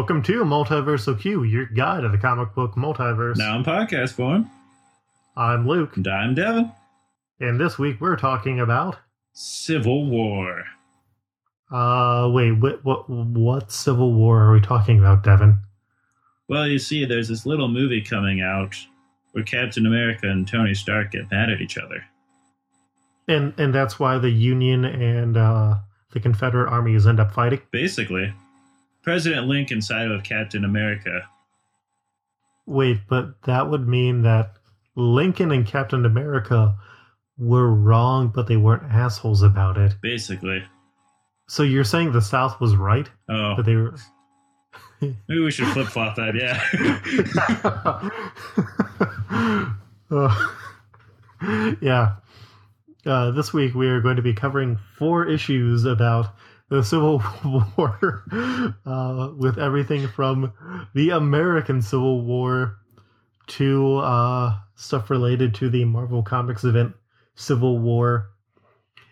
Welcome to Multiversal Q, your guide to the comic book multiverse. Now in podcast form. I'm Luke, And I'm Devin. and this week we're talking about. Civil War. Uh, wait, what, what, what Civil War are we talking about, Devin? Well, you see, there's this little movie coming out where Captain America and Tony Stark get mad at each other. And and that's why the Union and uh, the Confederate armies end up fighting. Basically, President Lincoln sided with Captain America. Wait, but that would mean that Lincoln and Captain America were wrong, but they weren't assholes about it. Basically. So you're saying the South was right, Oh, but they were. maybe we should flip flop that, yeah. Uh, yeah. Uh, this week we are going to be covering four issues about the Civil War, uh, with everything from the American Civil War to uh, stuff related to the Marvel Comics event Civil War.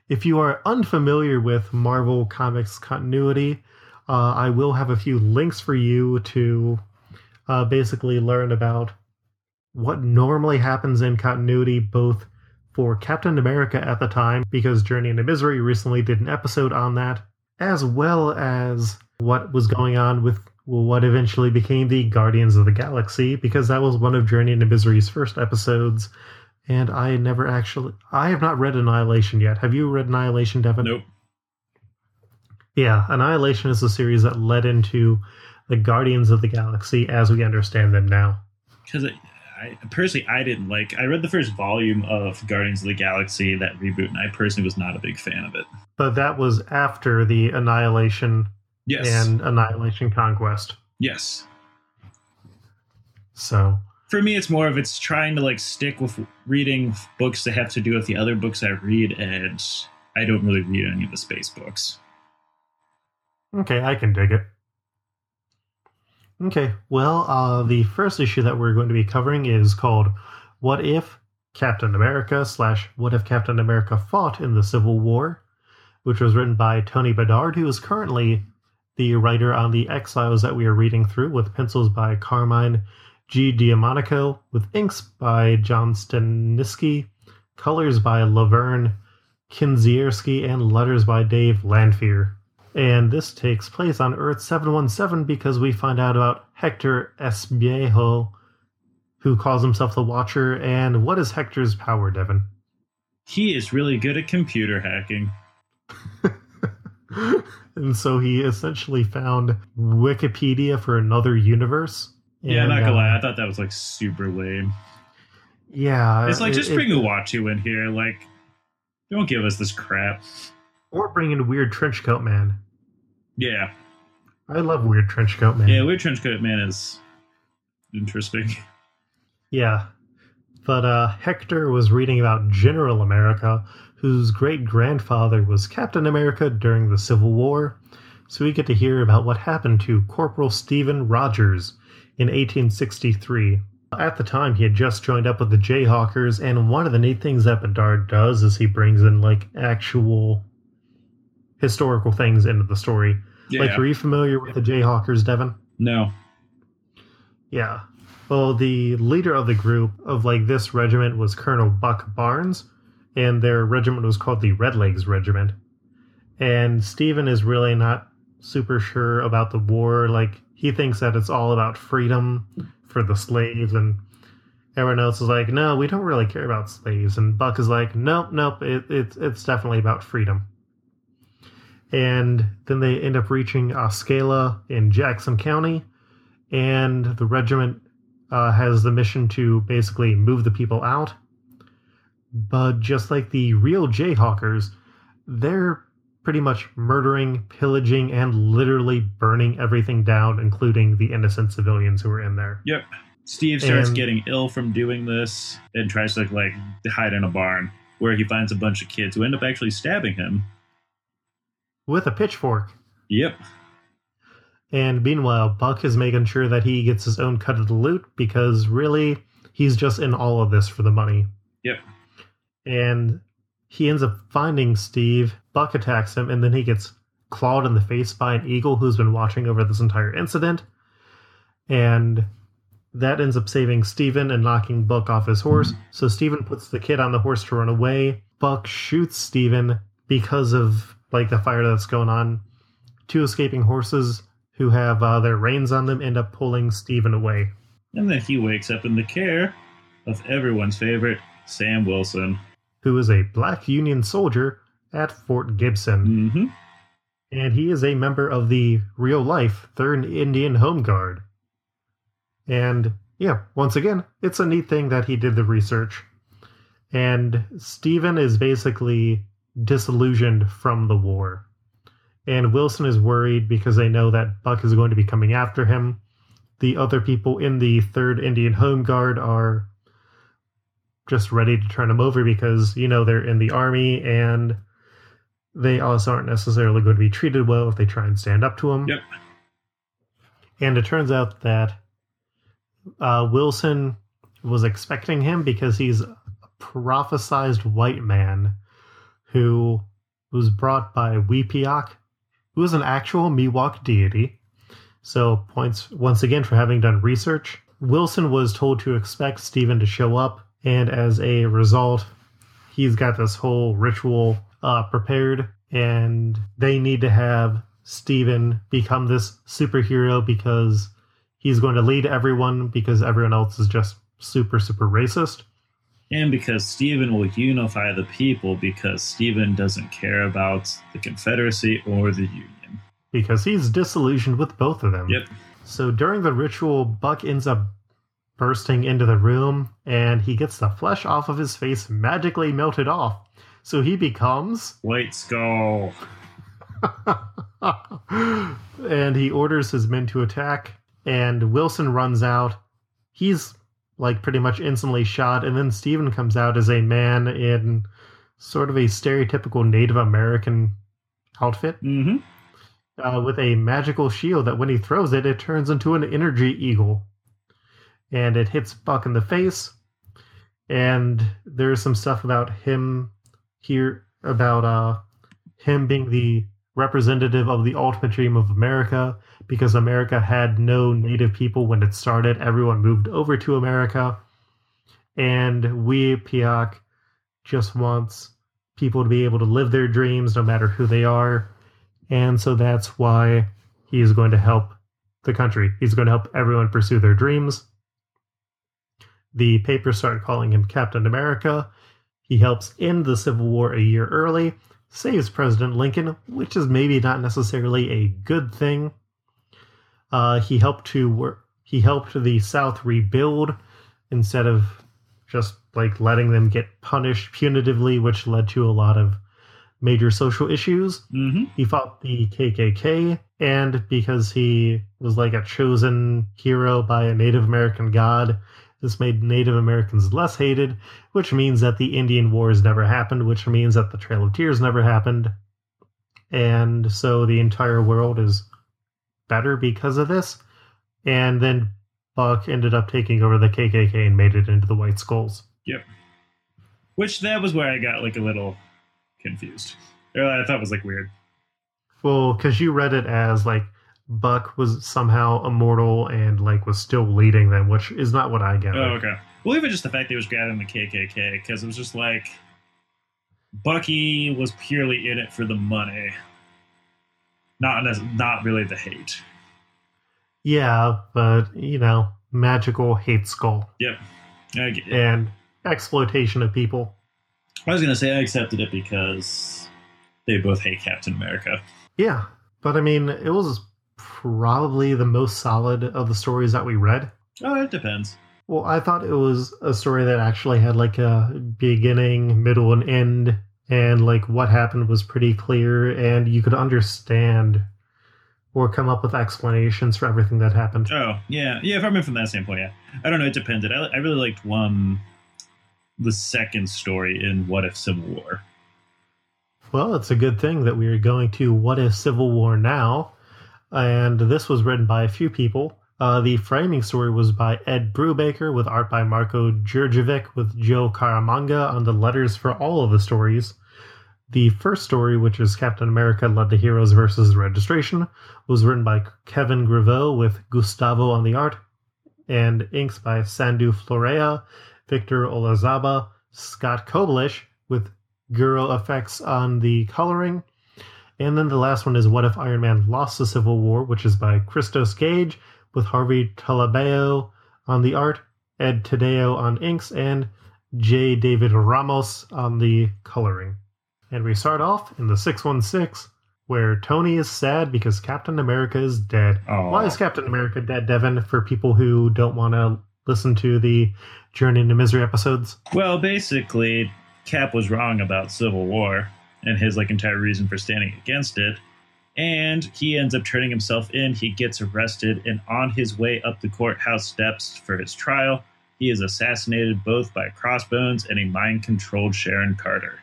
If you are unfamiliar with Marvel Comics continuity, uh, I will have a few links for you to uh, basically learn about what normally happens in continuity, both for Captain America at the time, because Journey into Misery recently did an episode on that, as well as what was going on with what eventually became the Guardians of the Galaxy, because that was one of Journey into Misery's first episodes. And I never actually, I have not read Annihilation yet. Have you read Annihilation, Devin? nope. Yeah, Annihilation is a series that led into the Guardians of the Galaxy as we understand them now. Because I, personally, I didn't like. I read the first volume of Guardians of the Galaxy, that reboot, and I personally was not a big fan of it. But that was after the Annihilation Yes. and Annihilation Conquest. yes. So, for me it's more of it's trying to like stick with reading books that have to do with the other books i read and i don't really read any of the space books okay, I can dig it. Okay, well, uh, the first issue that we're going to be covering is called What If Captain America slash What If Captain America Fought in the Civil War, which was written by Tony Bedard, who is currently the writer on the Exiles that we are reading through, with pencils by Carmine Di Giandomenico, with inks by John Stanisci, colors by Laverne Kindzierski, and letters by Dave Lanphear. And this takes place on Earth 717 because we find out about Hector Esbiejo, who calls himself the Watcher. And what is Hector's power, Devin? he is really good at computer hacking and so he essentially found Wikipedia for another universe. yeah And, not gonna uh, lie i thought that was like super lame Yeah. it's like it- just it- bring Uatu in here like don't give us this crap Or bring in Weird Trenchcoat Man. Yeah I love Weird Trenchcoat Man. yeah weird trench coat man is interesting Yeah. But uh, Hector was reading about General America, whose great grandfather was Captain America during the Civil War. So we get to hear about what happened to Corporal Stephen Rogers in 1863. At the time, he had just joined up with the Jayhawkers, and one of the neat things that Bedard does is he brings in like actual historical things into the story. Yeah Like, are you familiar with the Jayhawkers, Devin? no Yeah. Well, the leader of the group of like this regiment was Colonel Buck Barnes, and their regiment was called the Red Legs Regiment. And Stephen is really not super sure about the war. Like he thinks that it's all about freedom for the slaves, and everyone else is like, "No, we don't really care about slaves." And Buck is like, "Nope, nope, it, it's it's definitely about freedom." And then they end up reaching Osceola in Jackson County, and the regiment uh, has the mission to basically move the people out. But just like the real Jayhawkers, they're pretty much murdering, pillaging, and literally burning everything down, including the innocent civilians who are in there. yep steve starts And- getting ill from doing this and tries to like hide in a barn where he finds a bunch of kids who end up actually stabbing him With a pitchfork. yep And meanwhile, Buck is making sure that he gets his own cut of the loot because really, he's just in all of this for the money. Yep. And he ends up finding Steve. Buck attacks him, and then he gets clawed in the face by an eagle who's been watching over this entire incident. And that ends up saving Steven and knocking Buck off his horse. So Steven puts the kid on the horse to run away. Buck shoots Steven because of like the fire that's going on. Two escaping horses who have uh, their reins on them end up pulling Steven away. And then he wakes up in the care of everyone's favorite, Sam Wilson. Who is a black Union soldier at Fort Gibson. Mm-hmm. And he is a member of the real life 3rd Indian Home Guard. And yeah, once again, it's a neat thing that he did the research. And Steven is basically disillusioned from the war. And Wilson is worried because they know that Buck is going to be coming after him. The other people in the 3rd Indian Home Guard are just ready to turn him over because, you know, they're in the army and they also aren't necessarily going to be treated well if they try and stand up to him. Yep. And it turns out that uh, Wilson was expecting him because he's a prophesized white man who was brought by Weepiak, who is an actual Miwok deity. So, points once again for having done research. Wilson was told to expect Stephen to show up, and as a result, he's got this whole ritual uh, prepared, and they need to have Stephen become this superhero because he's going to lead everyone because everyone else is just super, super racist. And because Stephen will unify the people because Stephen doesn't care about the Confederacy or the Union. Because he's disillusioned with both of them. Yep. So during the ritual, Buck ends up bursting into the room and he gets the flesh off of his face magically melted off. So he becomes White Skull. and he orders his men to attack and Wilson runs out. He's like pretty much instantly shot and then Steven comes out as a man in sort of a stereotypical Native American outfit Mm-hmm. uh, with a magical shield that when he throws it, it turns into an energy eagle. And it hits Buck in the face. And there's some stuff about him here, about uh, him being the representative of the ultimate dream of America because America had no native people when it started. Everyone moved over to America. And we, Piak, just wants people to be able to live their dreams no matter who they are. And so that's why he is going to help the country. He's going to help everyone pursue their dreams. The papers start calling him Captain America. He helps end the Civil War a year early, saves President Lincoln, which is maybe not necessarily a good thing. Uh, he helped to work. He helped the South rebuild instead of just like letting them get punished punitively, which led to a lot of major social issues. Mm-hmm. He fought the KKK, and because he was like a chosen hero by a Native American god, this made Native Americans less hated, which means that the Indian Wars never happened, which means that the Trail of Tears never happened. And so the entire world is better because of this. And then Buck ended up taking over the KKK and made it into the White Skulls. Yep. Which that was where I got like a little confused. Or I thought was like weird. Well, because you read it as like Buck was somehow immortal and like was still leading them, which is not what I get. Oh, okay. Well, even just the fact that he was grabbing the KKK, because it was just like Bucky was purely in it for the money, not not really the hate. Yeah, but you know, magical hate skull Yep. And exploitation of people. I was gonna say I accepted it because they both hate Captain America. Yeah, but I mean, it was probably the most solid of the stories that we read. Oh, it depends. Well, I thought it was a story that actually had like a beginning, middle, and end, and like what happened was pretty clear, and you could understand or come up with explanations for everything that happened. Oh, yeah, yeah. If I mean from that standpoint, yeah. I don't know. It depended. I, I really liked one, the second story in What If Civil War. Well, it's a good thing that we are going to What If Civil War now. And this was written by a few people. Uh, the framing story was by Ed Brubaker with art by Marko Djurdjevic with Joe Caramagna on the letters for all of the stories. The first story, which is Captain America Led the Heroes versus Registration, was written by Kevin Grevioux with Gustavo on the art, and inks by Sandu Florea, Victor Olazaba, Scott Koblish, with Guro effects on the coloring. And then the last one is What If Iron Man Lost the Civil War, which is by Christos Gage, with Harvey Tolibao on the art, Ed Tadeo on inks, and J. David Ramos on the coloring. And we start off in the 616, where Tony is sad because Captain America is dead. Aw. Why is Captain America dead, Devin, for people who don't want to listen to the Journey into Misery episodes? Well, basically, Cap was wrong about Civil War and his like entire reason for standing against it. And he ends up turning himself in. He gets arrested, and on his way up the courthouse steps for his trial, he is assassinated both by Crossbones and a mind controlled Sharon Carter.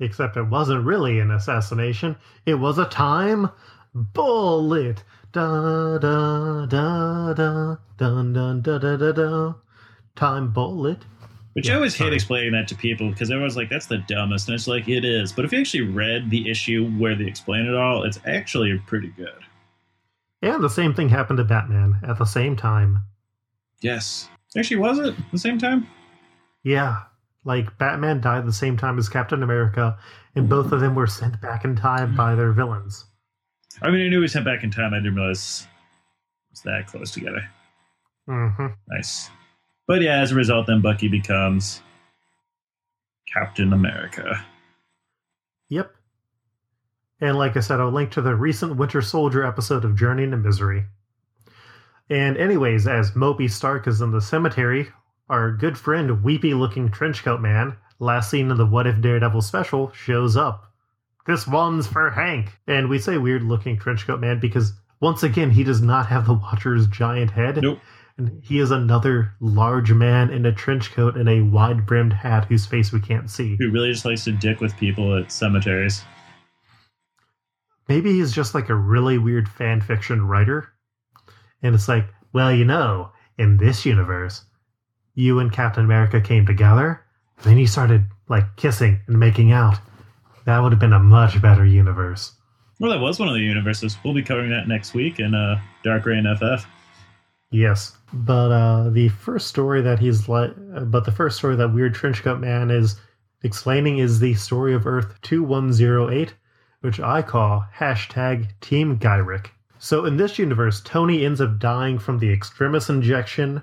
Except it wasn't really an assassination. It was a time bullet. Da da da da dun dun da da da da. Time bullet. Which Yeah, I always sorry. hate explaining that to people because everyone's like, that's the dumbest. And it's like, it is. But if you actually read the issue where they explain it all, it's actually pretty good. And the same thing happened to Batman at the same time. Yes. Actually, was it the same time? Yeah, like Batman died at the same time as Captain America, and both of them were sent back in time by their villains. I mean, I knew he was sent back in time. I didn't realize it was that close together. hmm Nice. But yeah, as a result, then Bucky becomes Captain America. Yep. And like I said, I'll link to the recent Winter Soldier episode of Journey into Misery. And anyways, as Moby Stark is in the cemetery, our good friend, weepy looking trenchcoat man, last seen in the What If Daredevil special, shows up. This one's for Hank. And we say weird looking trenchcoat man because once again he does not have the Watcher's giant head. Nope. And he is another large man in a trench coat and a wide brimmed hat whose face we can't see. Who really just likes to dick with people at cemeteries. maybe he's just like a really weird fan fiction writer. And it's like, well, you know, in this universe, you and Captain America came together, then you started like kissing and making out. That would have been a much better universe. Well, that was one of the universes. We'll be covering that next week in uh, Dark Reign FF. Yes, but uh, the first story that he's like, but the first story that Weird Trenchcoat Man is explaining is the story of Earth two one zero eight, which I call hashtag Team Gyrich. So in this universe, Tony ends up dying from the extremis injection,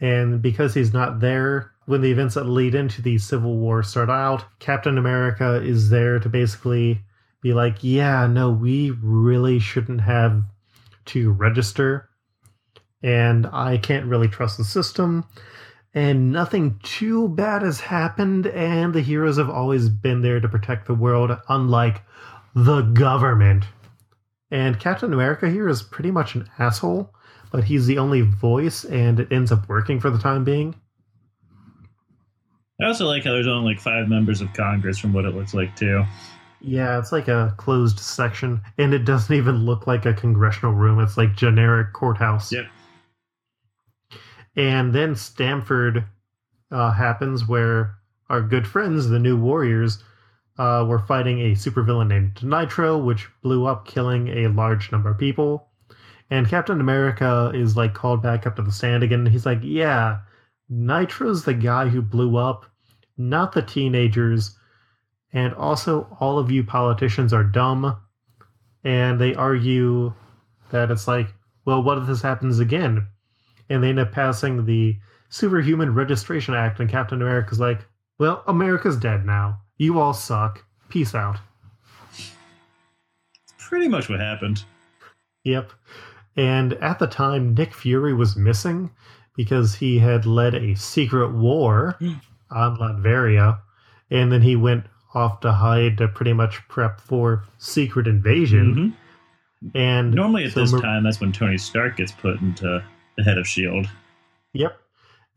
and because he's not there when the events that lead into the Civil War start out, Captain America is there to basically be like, yeah, no, we really shouldn't have to register and I can't really trust the system. And nothing too bad has happened, and the heroes have always been there to protect the world, unlike the government. And Captain America here is pretty much an asshole, but he's the only voice, and it ends up working for the time being. I also like how there's only like five members of Congress from what it looks like, too. Yeah, it's like a closed section, and it doesn't even look like a congressional room. It's like generic courthouse. Yep. And then Stamford uh, happens where our good friends, the New Warriors, uh, were fighting a supervillain named Nitro, which blew up, killing a large number of people. And Captain America is like called back up to the stand again. He's like, Yeah, Nitro's the guy who blew up, not the teenagers. And also, all of you politicians are dumb. And they argue that it's like, well, what if this happens again? And they end up passing the Superhuman Registration Act, and Captain America's like, well, America's dead now. You all suck. Peace out. Pretty much what happened. Yep. And at the time, Nick Fury was missing because he had led a secret war Hmm. on Latveria, and then he went off to hide to pretty much prep for secret invasion. Mhm. And Normally at so this Mar- time, that's when Tony Stark gets put into the head of S.H.I.E.L.D. Yep.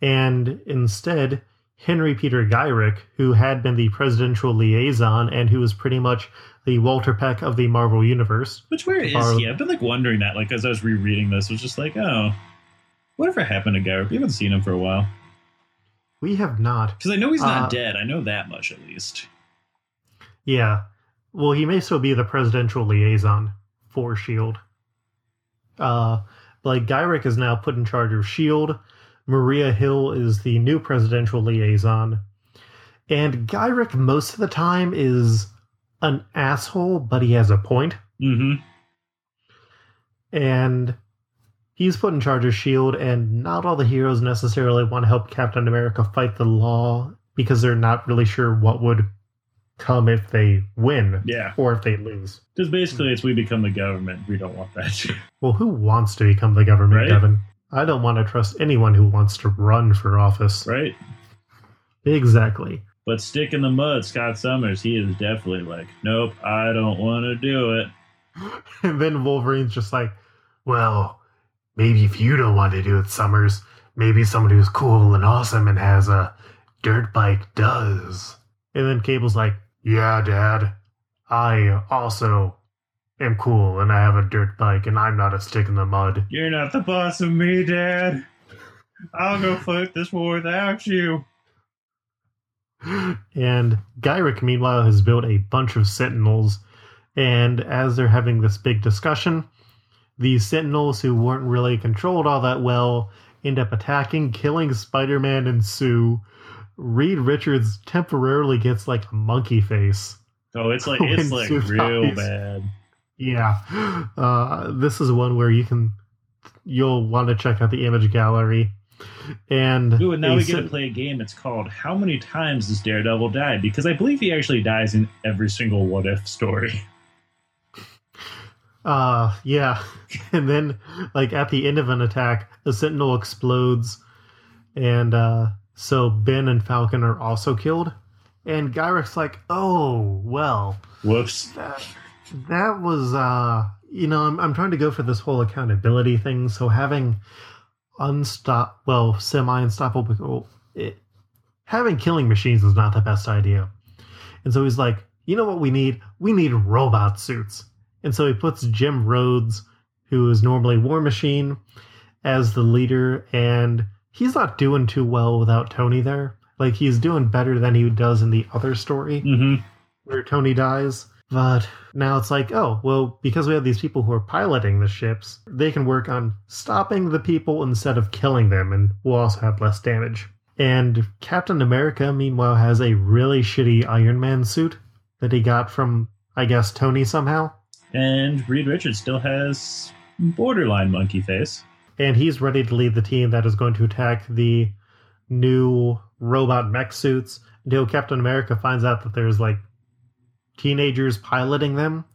And instead, Henry Peter Gyrich, who had been the presidential liaison and who was pretty much the Walter Peck of the Marvel Universe. Which where is Or- he? I've been like wondering that. Like as I was rereading this, I was just like, oh, whatever happened to Garrett? We haven't seen him for a while. We have not. Because I know he's not Uh, dead. I know that much at least. Yeah. Well, he may still be the presidential liaison for S.H.I.E.L.D. Uh, like Gyrich is now put in charge of Shield. Maria Hill is the new presidential liaison, and Gyrich most of the time is an asshole, but he has a point. Mm-hmm. And he's put in charge of Shield, and not all the heroes necessarily want to help Captain America fight the law because they're not really sure what would come if they win Yeah. or if they lose. Because basically, it's we become the government. We don't want that. Well, who wants to become the government, Right. Devin? I don't want to trust anyone who wants to run for office. right? Exactly. But stick in the mud, Scott Summers, he is definitely like, nope, I don't want to do it. And then Wolverine's just like, well, maybe if you don't want to do it, Summers, maybe someone who's cool and awesome and has a dirt bike does. And then Cable's like, yeah, Dad, I also am cool and I have a dirt bike and I'm not a stick in the mud. You're not the boss of me, Dad. I'll go fight this war without you. And Gyrich, meanwhile, has built a bunch of sentinels. And as they're having this big discussion, these sentinels who weren't really controlled all that well end up attacking, killing Spider Man and Sue. Reed Richards temporarily gets like a monkey face. Oh, it's like it's like real dies. bad. Yeah. Uh, this is one where you can, you'll want to check out the image gallery. And, Ooh, and now we get to play a game. It's called How Many Times Does Daredevil Die? Because I believe he actually dies in every single What If story. Uh, yeah. And then, like, at the end of an attack, the Sentinel explodes. And, uh, so Ben and Falcon are also killed. And Gyrich's like, oh, well, Whoops. that, that was, uh, you know, I'm, I'm trying to go for this whole accountability thing. So having unstop, well, semi unstoppable, it, having killing machines is not the best idea. And so he's like, you know what we need? We need robot suits. And so he puts Jim Rhodes, who is normally War Machine, as the leader, and he's not doing too well without Tony there. Like he's doing better than he does in the other story Mm-hmm. where Tony dies. But now it's like, oh, well, because we have these people who are piloting the ships, they can work on stopping the people instead of killing them, and we'll also have less damage. And Captain America, meanwhile, has a really shitty Iron Man suit that he got from, I guess, Tony somehow. And Reed Richards still has borderline monkey face. And he's ready to lead the team that is going to attack the new robot mech suits until Captain America finds out that there's like teenagers piloting them.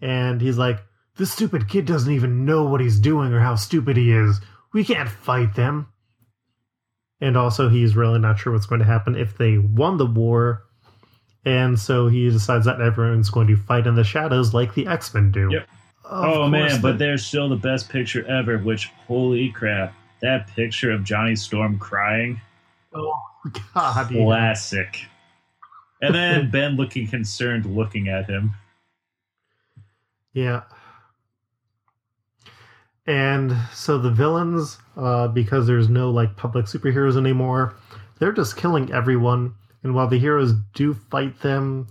And he's like, This stupid kid doesn't even know what he's doing or how stupid he is. We can't fight them. And also, he's really not sure what's going to happen if they won the war. And so he decides that everyone's going to fight in the shadows like the X Men do. Yep. Oh man, but the- there's still the best picture ever, which holy crap. That picture of Johnny Storm crying, Oh, God. yeah. classic. And then Ben looking concerned looking at him. Yeah. And so the villains, uh, because there's no like public superheroes anymore, they're just killing everyone. And while the heroes do fight them,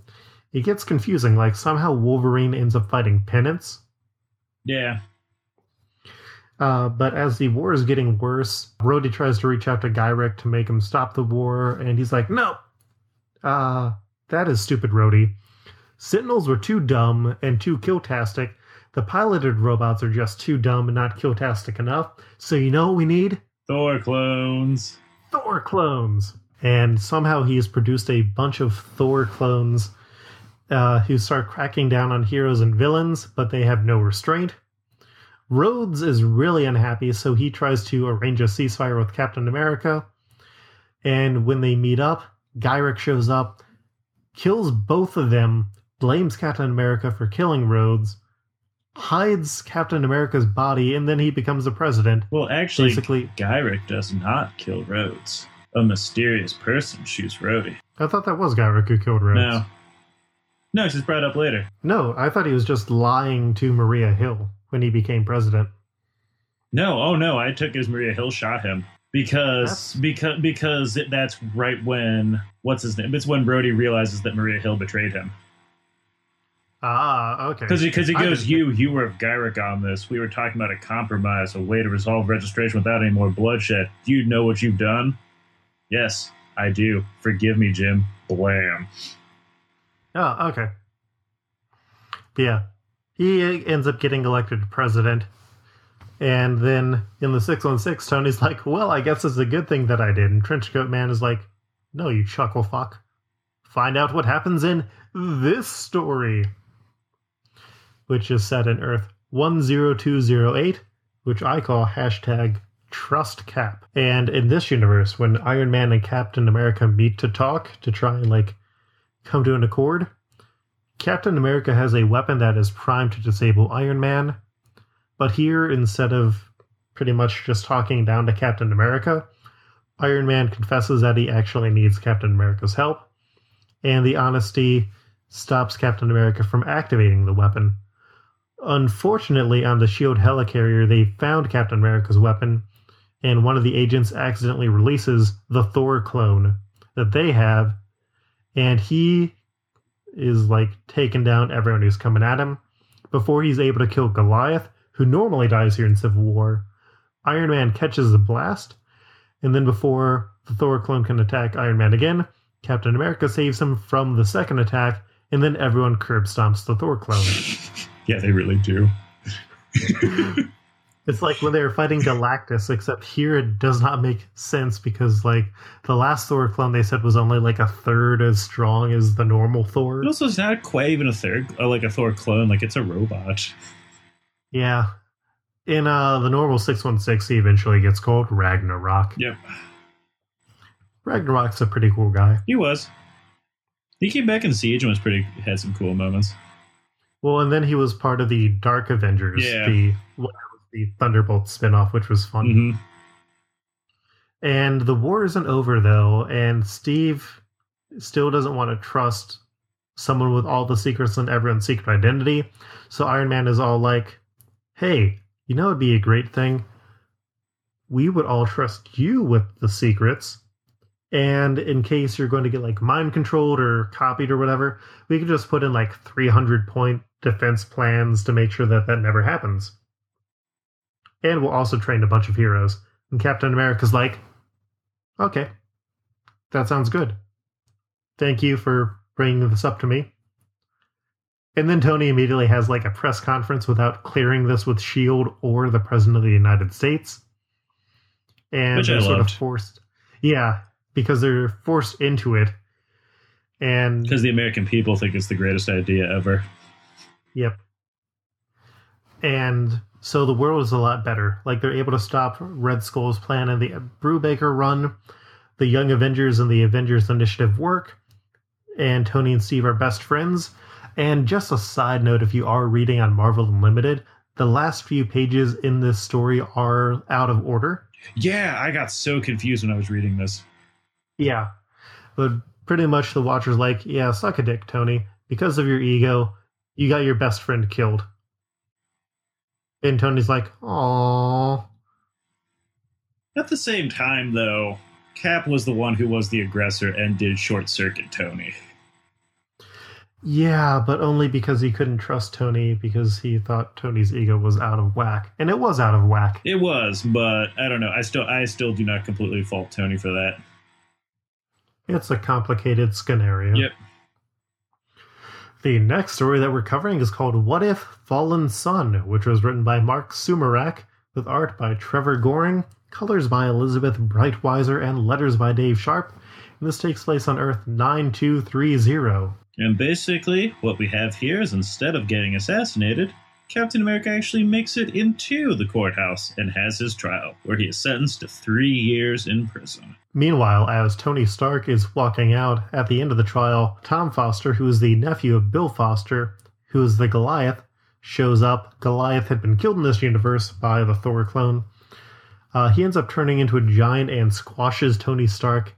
it gets confusing. Like somehow Wolverine ends up fighting Penance. Yeah. Uh, but as the war is getting worse, Rhodey tries to reach out to Gyrich to make him stop the war, and he's like, "No, uh, that is stupid, Rhodey. Sentinels were too dumb and too killtastic. The piloted robots are just too dumb and not killtastic enough. So you know what we need? Thor clones. Thor clones." And somehow he has produced a bunch of Thor clones uh, who start cracking down on heroes and villains, but they have no restraint. Rhodes is really unhappy, so he tries to arrange a ceasefire with Captain America. And when they meet up, Gyrich shows up, kills both of them, blames Captain America for killing Rhodes, hides Captain America's body, and then he becomes the president. Well, actually, Basically, Gyrich does not kill Rhodes. A mysterious person shoots Rhodey. I thought that was Gyrich who killed Rhodes. No. No, it's just brought up later. No, I thought he was just lying to Maria Hill when he became president. No, oh no, I took it as Maria Hill shot him because because because it, that's right when what's his name? It's when Brody realizes that Maria Hill betrayed him. Ah, okay. Because because he goes, didn't- you you were of Gyrich on this. We were talking about a compromise, a way to resolve registration without any more bloodshed. Do you know what you've done? Yes, I do. Forgive me, Jim. Blam. Oh, okay. But yeah, he ends up getting elected president. And then in the 616, Tony's like, well, I guess it's a good thing that I did. And Trenchcoat Man is like, no, you chuckle fuck. Find out what happens in this story, which is set in Earth 10208, which I call hashtag trust cap. And in this universe, when Iron Man and Captain America meet to talk to try and like come to an accord, Captain America has a weapon that is primed to disable Iron Man. But here, instead of pretty much just talking down to Captain America, Iron Man confesses that he actually needs Captain America's help, and the honesty stops Captain America from activating the weapon. Unfortunately, on the SHIELD helicarrier, they found Captain America's weapon, and one of the agents accidentally releases the Thor clone that they have, and he is like taking down everyone who's coming at him. Before he's able to kill Goliath, who normally dies here in Civil War, Iron Man catches the blast, and then before the Thor clone can attack Iron Man again, Captain America saves him from the second attack, and then everyone curb stomps the Thor clone. Yeah, they really do. It's like when they were fighting Galactus, except here it does not make sense because like the last Thor clone they said was only like a third as strong as the normal Thor. But also, it's not quite even a third, uh, like a Thor clone. Like it's a robot. Yeah. In uh the normal 616 he eventually gets called Ragnarok. Yep, Ragnarok's a pretty cool guy. he was. He came back in Siege and was pretty. Had some cool moments. Well, and then he was part of the Dark Avengers, Yeah. the the Thunderbolt spinoff, which was fun. hmm And the war isn't over though, and Steve still doesn't want to trust someone with all the secrets and everyone's secret identity. So Iron Man is all like, "Hey, you know it'd be a great thing. We would all trust you with the secrets." And in case you're going to get like mind controlled or copied or whatever, we could just put in like 300 point defense plans to make sure that that never happens. And we'll also train a bunch of heroes. And Captain America's like, okay, that sounds good. Thank you for bringing this up to me. And then Tony immediately has like a press conference without clearing this with S.H.I.E.L.D. Or the President of the United States. And Which I they're sort of forced. Yeah, because they're forced into it. And Because the American people think it's the greatest idea ever. Yep. And so the world is a lot better. Like they're able to stop Red Skull's plan and the Brubaker run. The Young Avengers and the Avengers Initiative work. And Tony and Steve are best friends. And just a side note if you are reading on Marvel Unlimited, the last few pages in this story are out of order. Yeah, I got so confused when I was reading this. Yeah. But pretty much the Watcher's like, yeah, suck a dick, Tony. Because of your ego, you got your best friend killed. And Tony's like, "Aww." At the same time, though, Cap was the one who was the aggressor and did short circuit Tony. Yeah, but only because he couldn't trust Tony because he thought Tony's ego was out of whack. And it was out of whack. It was, but I don't know. I still, I still do not completely fault Tony for that. It's a complicated scenario. Yep. The next story that we're covering is called What If Fallen Sun, which was written by Marc Sumerak, with art by Trevor Goring, colors by Elizabeth Breitweiser, and letters by Dave Sharpe. And this takes place on Earth 9230. And basically, what we have here is instead of getting assassinated, Captain America actually makes it into the courthouse and has his trial, where he is sentenced to three years in prison. Meanwhile, as Tony Stark is walking out at the end of the trial, Tom Foster, who is the nephew of Bill Foster, who is the Goliath, shows up. Goliath had been killed in this universe by the Thor clone. Uh, he ends up turning into a giant and squashes Tony Stark,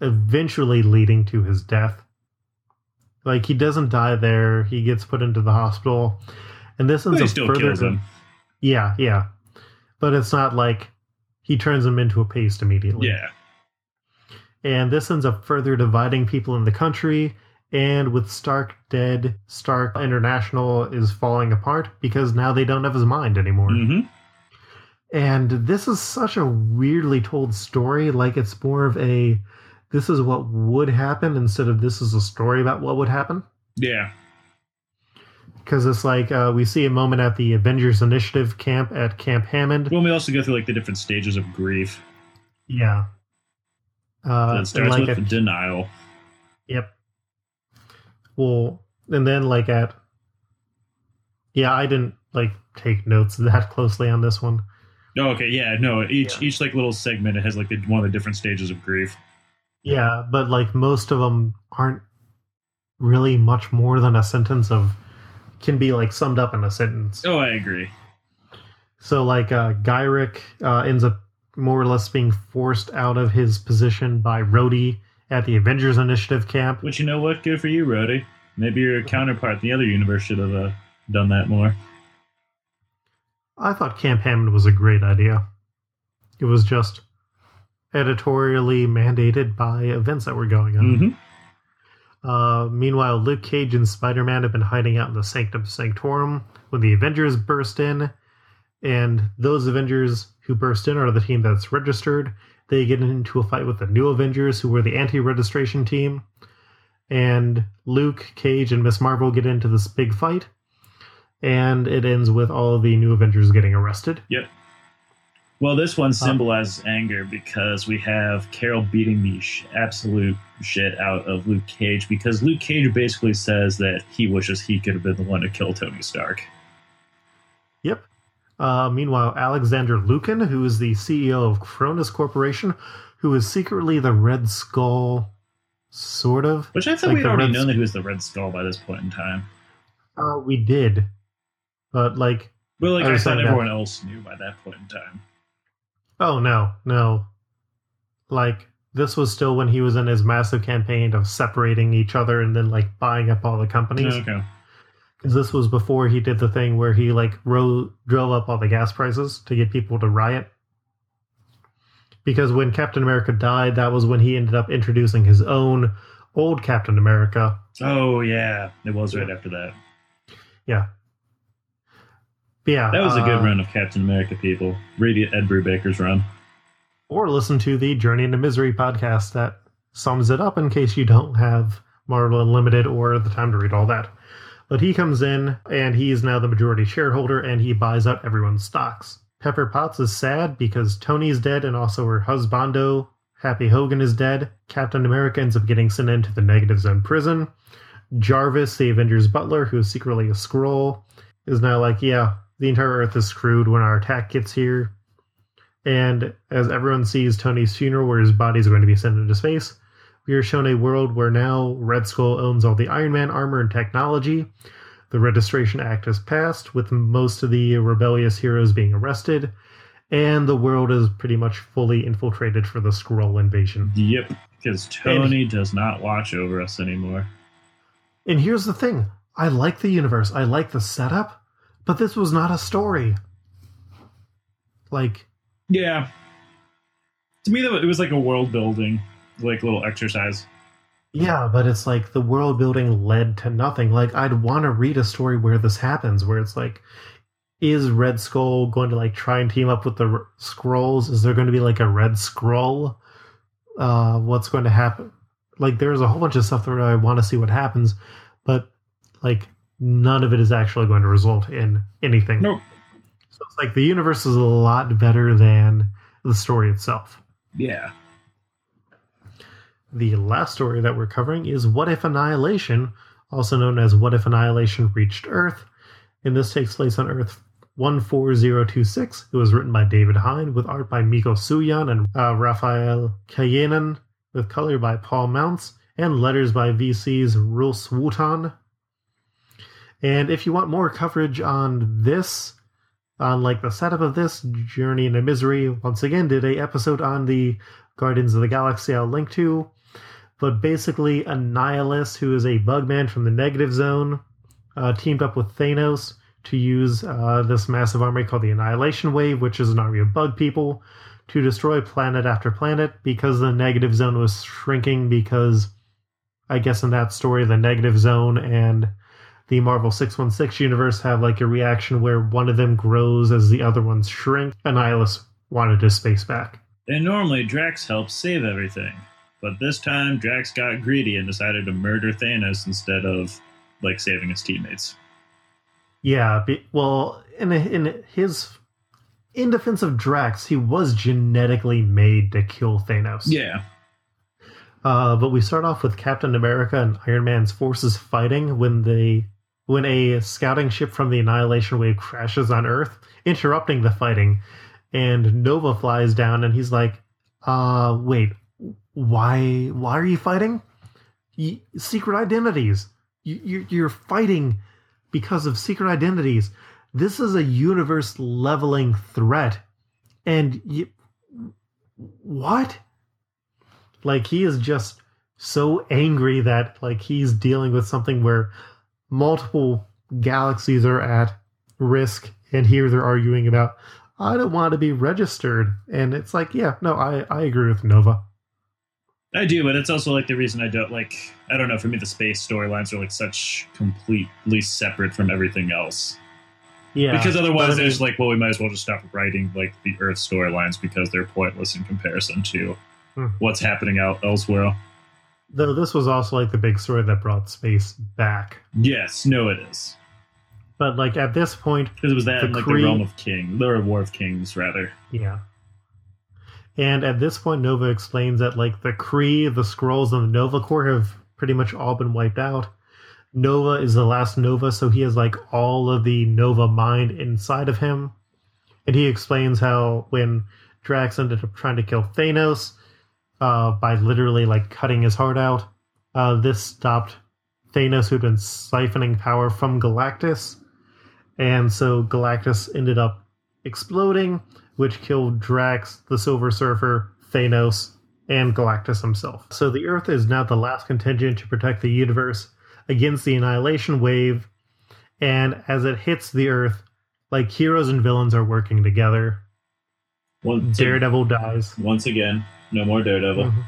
eventually leading to his death. Like he doesn't die there; he gets put into the hospital, and this But ends he up still further. kills him. Yeah, yeah, but it's not like he turns him into a paste immediately Yeah. and this ends up further dividing people in the country And with Stark dead, Stark International is falling apart because now they don't have his mind anymore. hmm And this is such a weirdly told story. Like it's more of a this is what would happen instead of this is a story about what would happen. Yeah. Because it's like uh, we see a moment at the Avengers Initiative camp at Camp Hammond. Well, we also go through like the different stages of grief. Yeah. Uh, it starts like with at- denial. Yep. Well, and then like at yeah, I didn't like take notes that closely on this one. Oh, okay, yeah, no. Each Yeah. each like little segment it has like the, one of the different stages of grief. Yeah, but like most of them aren't really much more than a sentence of can be like summed up in a sentence. Oh, I agree. So like uh Gyrich uh ends up more or less being forced out of his position by Rhodey at the Avengers Initiative camp. Which you know what? Good for you, Rhodey. Maybe your counterpart in the other universe should have uh, done that more. I thought Camp Hammond was a great idea. It was just editorially mandated by events that were going on. Mm-hmm. Uh, meanwhile, Luke Cage and Spider Man have been hiding out in the Sanctum Sanctorum when the Avengers burst in. And those Avengers who burst in are the team that's registered. They get into a fight with the new Avengers, who were the anti registration team. And Luke, Cage, and Miss Marvel get into this big fight. And it ends with all of the new Avengers getting arrested. Yep. Well, this one symbolizes anger because we have Carol beating the sh- absolute shit out of Luke Cage because Luke Cage basically says that he wishes he could have been the one to kill Tony Stark. Yep. Uh, meanwhile, Alexander Lukin, who is the CEO of Kronas Corporation, who is secretly the Red Skull, sort of. Which I thought Like we'd already Red known Sk- that he was the Red Skull by this point in time. Uh, we did, but like, Well, like I I, thought saying that- everyone else knew by that point in time. Oh no, no, like this was still when he was in his massive campaign of separating each other and then like buying up all the companies. Okay. Because this was before he did the thing where he like ro- drove up all the gas prices to get people to riot. Because when Captain America died, that was when he ended up introducing his own old Captain America. Oh yeah, it was right after that. Yeah. Yeah. That was a good uh, run of Captain America. People read Ed Brubaker's run. Or listen to the Journey into Misery podcast that sums it up in case you don't have Marvel Unlimited or the time to read all that. But he comes in and he is now the majority shareholder and he buys out everyone's stocks. Pepper Potts is sad because Tony's dead and also her husbando, Happy Hogan, is dead. Captain America ends up getting sent into the Negative Zone prison. Jarvis, the Avengers butler, who is secretly a Skrull, is now like, yeah, the entire Earth is screwed when our attack gets here. And as everyone sees Tony's funeral, where his body is going to be sent into space, we are shown a world where now Red Skull owns all the Iron Man armor and technology. The Registration Act has passed, with most of the rebellious heroes being arrested, and the world is pretty much fully infiltrated for the Skrull invasion. Yep, because Tony does not watch over us anymore. And here's the thing I like the universe, I like the setup, but this was not a story. Like, Yeah. To me, it was like a world building, like little exercise. Yeah, but it's like the world building led to nothing. Like I'd want to read a story where this happens, where it's like, is Red Skull going to like try and team up with the R- Skrulls? Is there going to be like a Red Skrull? Uh, what's going to happen? Like, there's a whole bunch of stuff that I want to see what happens, but like none of it is actually going to result in anything. Nope. So it's like the universe is a lot better than the story itself. Yeah. The last story that we're covering is What If Annihilation, also known as What If Annihilation Reached Earth. And this takes place on Earth 14026. It was written by David Hine with art by Mico Suayan and uh, Rafael Kayanan, with color by Paul Mounts, and letters by VC's Rus Wooton. And if you want more coverage on this, on like the setup of this Journey into Misery, once again did a episode on the Guardians of the Galaxy I'll link to. But basically, Annihilus, who is a bugman from the Negative Zone, uh, teamed up with Thanos to use uh, this massive army called the Annihilation Wave, which is an army of bug people, to destroy planet after planet because the Negative Zone was shrinking because I guess in that story, the negative zone and the Marvel 616 universe have like a reaction where one of them grows as the other ones shrink. Annihilus wanted his space back. And normally Drax helps save everything. But this time Drax got greedy and decided to murder Thanos instead of like saving his teammates. Yeah, be, well, in in his in defense of Drax, he was genetically made to kill Thanos. Yeah. Uh, but we start off with Captain America and Iron Man's forces fighting when they when a scouting ship from the Annihilation Wave crashes on Earth, interrupting the fighting, and Nova flies down and he's like, "Uh, wait, why why are you fighting? Secret identities. You, you you're fighting because of secret identities. This is a universe leveling threat, and what?" Like he is just so angry that like he's dealing with something where multiple galaxies are at risk and here they're arguing about I don't want to be registered and it's like yeah no I I agree with Nova. I do, but it's also like the reason I don't like I don't know, for me the space storylines are like such completely separate from everything else. Yeah. because otherwise but I mean- there's like, well, we might as well just stop writing like the Earth storylines because they're pointless in comparison to Hmm. what's happening out elsewhere. Though this was also like the big story that brought space back. Yes, no, it is But like at this point, it was that The in like Kree- the realm of King, the War of Kings, rather. Yeah. And at this point, Nova explains that like the Kree, the Skrulls, and the Nova Corps have pretty much all been wiped out. Nova is the last Nova, so he has like all of the Nova mind inside of him. And he explains how when Drax ended up trying to kill Thanos uh, by literally like cutting his heart out, uh, this stopped Thanos, who'd been siphoning power from Galactus. And so Galactus ended up exploding, which killed Drax, the Silver Surfer, Thanos, and Galactus himself. So the Earth is now the last contingent to protect the universe against the Annihilation Wave, and as it hits the Earth, like heroes and villains are working together. Once, Daredevil dies. once again, no more Daredevil. Mhm.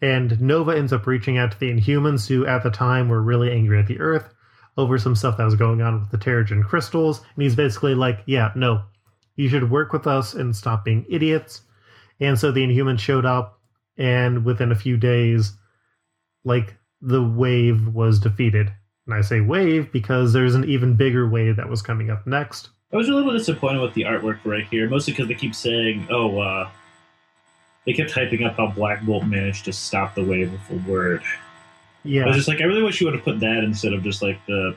And Nova ends up reaching out to the Inhumans, who at the time were really angry at the Earth over some stuff that was going on with the Terrigen crystals. And he's basically like, yeah, no, you should work with us and stop being idiots. And so the Inhumans showed up, and within a few days, like the wave was defeated. And I say wave because there's an even bigger wave that was coming up next. I was a little disappointed with the artwork right here, mostly because they keep saying, "Oh, uh, they kept hyping up how Black Bolt managed to stop the wave with a word." Yeah, I was just like, I really wish you would have put that instead of just like the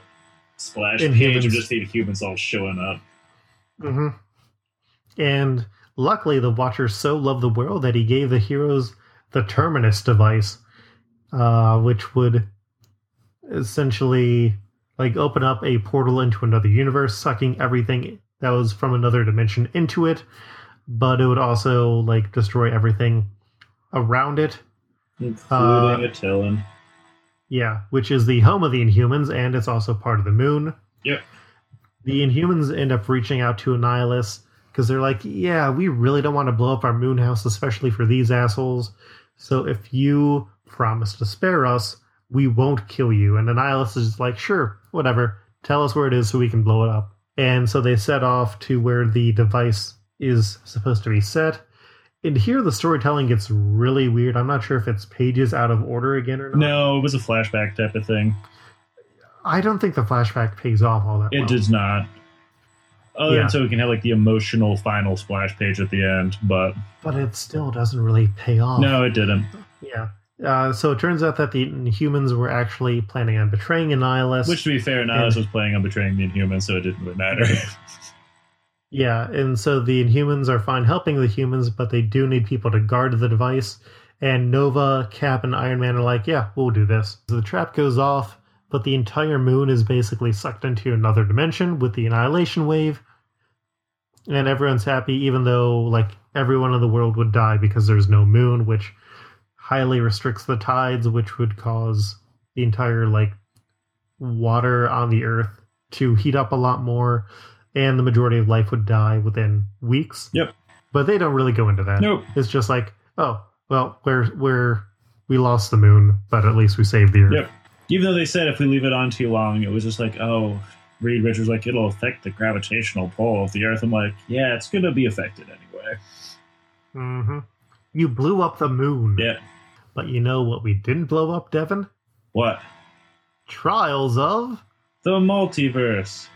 splash Inhumans. page of just the humans all showing up. Mm-hmm. And luckily, the Watcher so loved the world that he gave the heroes the Terminus device, uh, which would essentially like open up a portal into another universe, sucking everything that was from another dimension into it. But it would also like destroy everything around it. Including Uh, Attilan. Yeah, which is the home of the Inhumans, and it's also part of the moon. Yep. The Inhumans end up reaching out to Annihilus because they're like, yeah, we really don't want to blow up our moon house, especially for these assholes. So if you promise to spare us, we won't kill you. And Annihilus is like, sure, whatever. Tell us where it is so we can blow it up. And so they set off to where the device is supposed to be set. And here the storytelling gets really weird. I'm not sure if it's pages out of order again or not. No, it was a flashback type of thing. I don't think the flashback pays off all that It well. does not. Other Yeah. than so we can have like the emotional final splash page at the end, but but it still doesn't really pay off. no, it didn't. Yeah. Uh, so it turns out that the humans were actually planning on betraying Annihilus. Which, to be fair, Nihilus was planning on betraying the Inhumans, so it didn't really matter. yeah, and so the Inhumans are fine helping the humans, but they do need people to guard the device. And Nova, Cap, and Iron Man are like, yeah, we'll do this. So the trap goes off, but the entire moon is basically sucked into another dimension with the annihilation wave. And everyone's happy, even though like everyone in the world would die because there's no moon, which highly restricts the tides, which would cause the entire like water on the earth to heat up a lot more, and the majority of life would die within weeks. Yep. But they don't really go into that. nope. It's just like, oh, well, we're we're we lost the moon, but at least we saved the Earth. Yep. Even though they said if we leave it on too long, it was just like, oh, Reed Richards like it'll affect the gravitational pull of the Earth. I'm like, yeah, it's gonna be affected anyway. hmm You blew up the moon. Yeah. But you know what we didn't blow up, Devin? What? Trials of. The multiverse.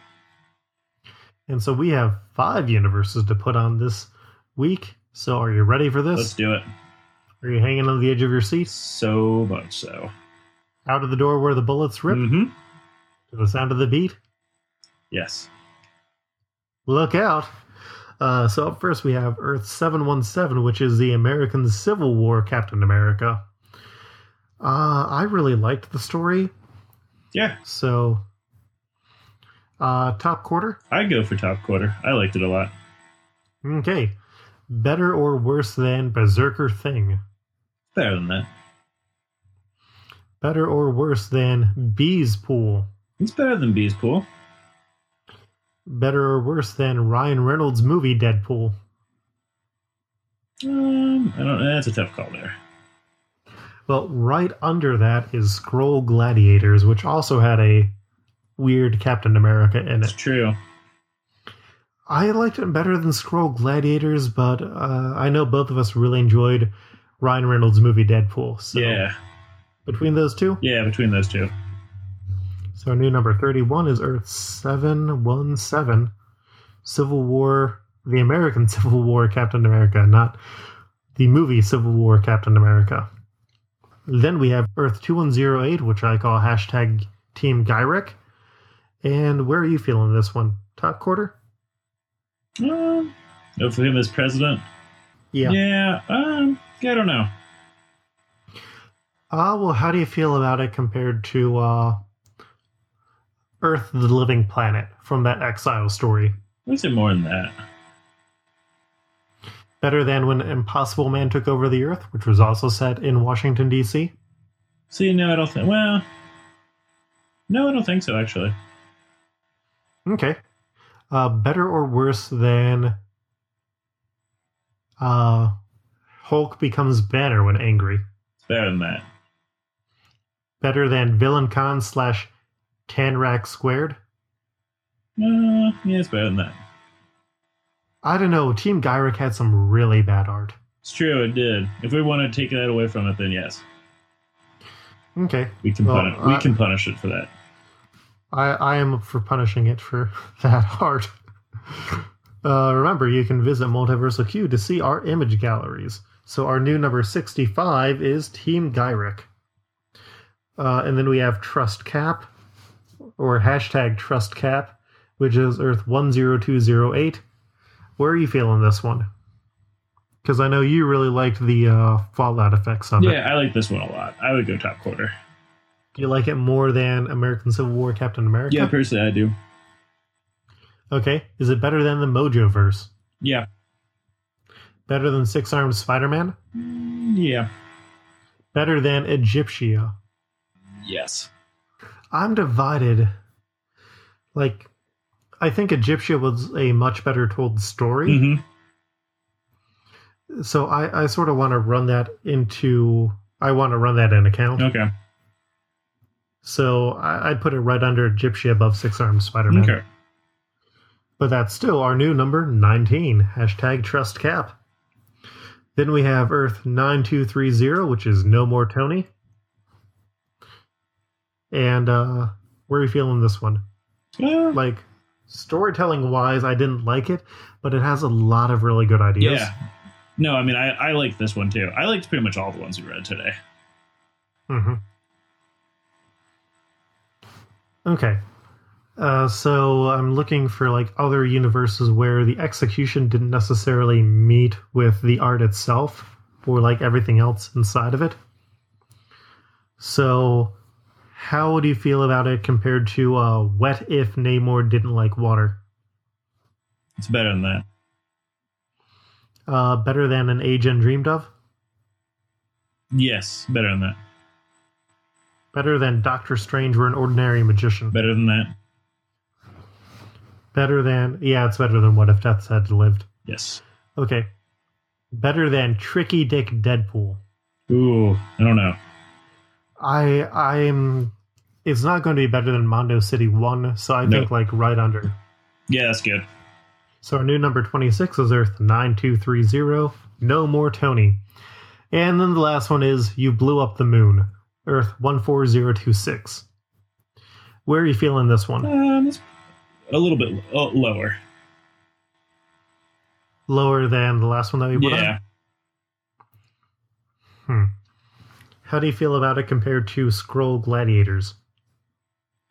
And so we have five universes to put on this week. So are you ready for this? Let's do it. Are you hanging on the edge of your seat? So much so. Out of the door where the bullets rip? Mm-hmm. To the sound of the beat? Yes. Look out. Uh, so up first we have Earth 717, which is the American Civil War Captain America. Uh, I really liked the story. Yeah, So, uh, top quarter? I'd go for top quarter. I liked it a lot. Okay. Better or worse than Berserker Thing? Better than that. Better or worse than Bees Pool? It's better than Bees Pool. Better or worse than Ryan Reynolds' movie Deadpool? Um, I don't. That's a tough call there. Well, right under that is Skrull Gladiators, which also had a weird Captain America in It's it. true. I liked it better than Skrull Gladiators, but uh, I know both of us really enjoyed Ryan Reynolds' movie Deadpool. So Yeah, between those two, yeah. Between those two, so our new number 31 is Earth 717, Civil War, the American Civil War Captain America, not the movie Civil War Captain America. Then we have Earth 2108, which I call hashtag Team Gyrich. And where are you feeling this one? Top quarter? um, oh, for him as president. Yeah. Yeah. Um, I don't know. Uh, well, how do you feel about it compared to uh, Earth, the Living Planet from that Exile story? I'd say more than that. Better than when Impossible Man took over the Earth, which was also set in Washington, D.C.? See, no, I don't think. Well, no, I don't think so. Actually, Okay. Uh, better or worse than uh, Hulk becomes Banner when angry? it's better than that. Better than Villain Con slash Tanrak Squared? Uh, yeah, it's better than that. I don't know. Team Gyrich had some really bad art. It's true. It did. If we want to take that away from it, then yes, Okay. we can Well, punish. we can punish it for that. I, I am for punishing it for that art. Uh, remember, you can visit Multiversal Q to see our image galleries. So our new number 65 is Team Gyrich. Uh, and then we have Trust Cap, or hashtag Trust Cap, which is Earth 10208. Where are you feeling this one? Because I know you really liked the uh, Fallout effects of it. Yeah, I like this one a lot. I would go top quarter. Do you like it more than American Civil War Captain America? Yeah, personally, I do. Okay. Is it better than the Mojo verse? Yeah, Better than Six Armed Spider Man? Yeah, Better than Egyptia? yes. I'm divided. Like, I think Egyptia was a much better told story. hmm So I, I sort of want to run that into. I want to run that in account. Okay. So I, I'd put it right under Gypsy above Six Armed Spider Man. Okay. But that's still our new number 19. Hashtag trust cap. Then we have Earth 9230, which is No More Tony. And uh where are you feeling this one? Uh, Like storytelling wise, I didn't like it, but it has a lot of really good ideas. yeah. No, I mean, I, I like this one too. I liked pretty much all the ones we read today. hmm Okay. Uh, so I'm looking for like other universes where the execution didn't necessarily meet with the art itself or like everything else inside of it. So how do you feel about it compared to uh, What If Namor Didn't Like Water? It's better than that. Uh, better than An Age dreamed of? Yes, better than that. Better than Doctor Strange or an Ordinary Magician? Better than that. Better than, yeah, it's better than What If Death's Had Lived. Yes. Okay. Better than Tricky Dick Deadpool. Ooh, I don't know. I I'm it's not going to be better than Mondo City 1, so I No. think like right under. Yeah, that's good. So our new number 26 is Earth 9230, No More Tony. And then the last one is You Blew Up the Moon, Earth 14026. Where are you feeling this one? Um, a little bit uh, lower. Lower than the last one that we put on? Yeah. Hmm. How do you feel about it compared to Skrull Gladiators?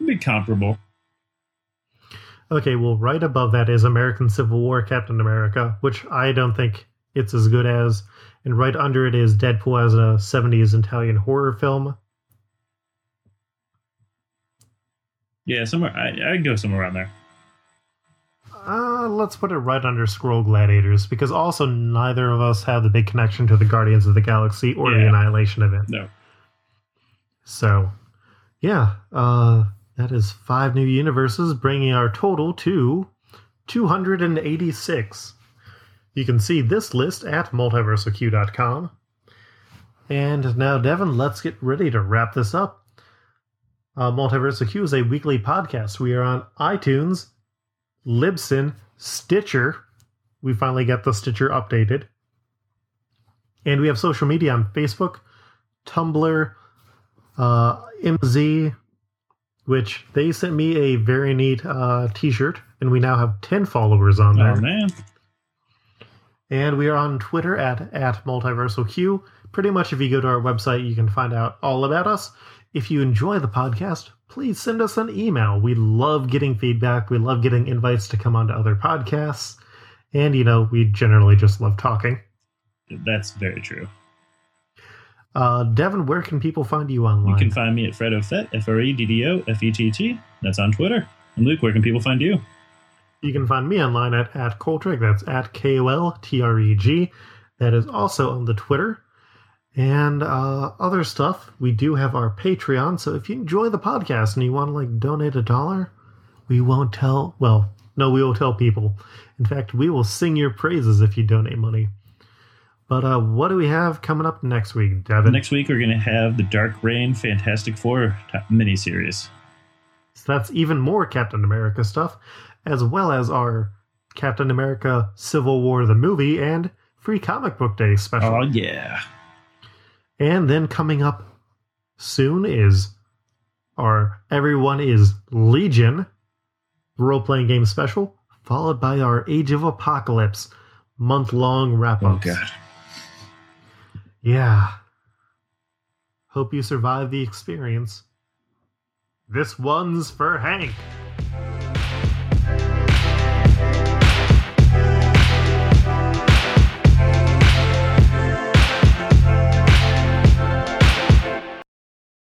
Be comparable. Okay, well, right above that is American Civil War Captain America, which I don't think it's as good as. And right under it is Deadpool as a 70s Italian horror film. Yeah, somewhere I, I'd go somewhere around there. Uh, let's put it right under Skrull Gladiators, because also neither of us have the big connection to the Guardians of the Galaxy or the Annihilation event. No. So, yeah, uh, that is five new universes, bringing our total to 286. You can see this list at multiverseq.com. And now, Devin, let's get ready to wrap this up. Uh, Q is a weekly podcast. We are on iTunes, Libsyn, Stitcher. We finally got the Stitcher updated. And we have social media on Facebook, Tumblr, uh, Imzy, which they sent me a very neat uh, t shirt, and we now have 10 followers on there. Oh man. And we are on Twitter at, at Multiversal Q. Pretty much, if you go to our website, you can find out all about us. If you enjoy the podcast, please send us an email. We love getting feedback. We love getting invites to come onto other podcasts. And, you know, we generally just love talking. That's very true. Uh, Devin, where can people find you online? You can find me at Freddo Fett, F R E D D O F E T T. That's on Twitter. And Luke, where can people find you? You can find me online at, at Koltreg. That's at K O L T R E G. That is also on the Twitter. And uh, other stuff, we do have our Patreon. So if you enjoy the podcast and you want to like donate a dollar, we won't tell. Well, no, we will tell people. In fact, we will sing your praises if you donate money. But uh, what do we have coming up next week, Devin? Next week, we're going to have the Dark Reign Fantastic Four miniseries. So that's even more Captain America stuff, as well as our Captain America Civil War the movie and Free Comic Book Day special. Oh, yeah. And then coming up soon is our Everyone is Legion role playing game special, followed by our Age of Apocalypse month long wrap up. Oh. God. Yeah. Hope you survive the experience. This one's for Hank.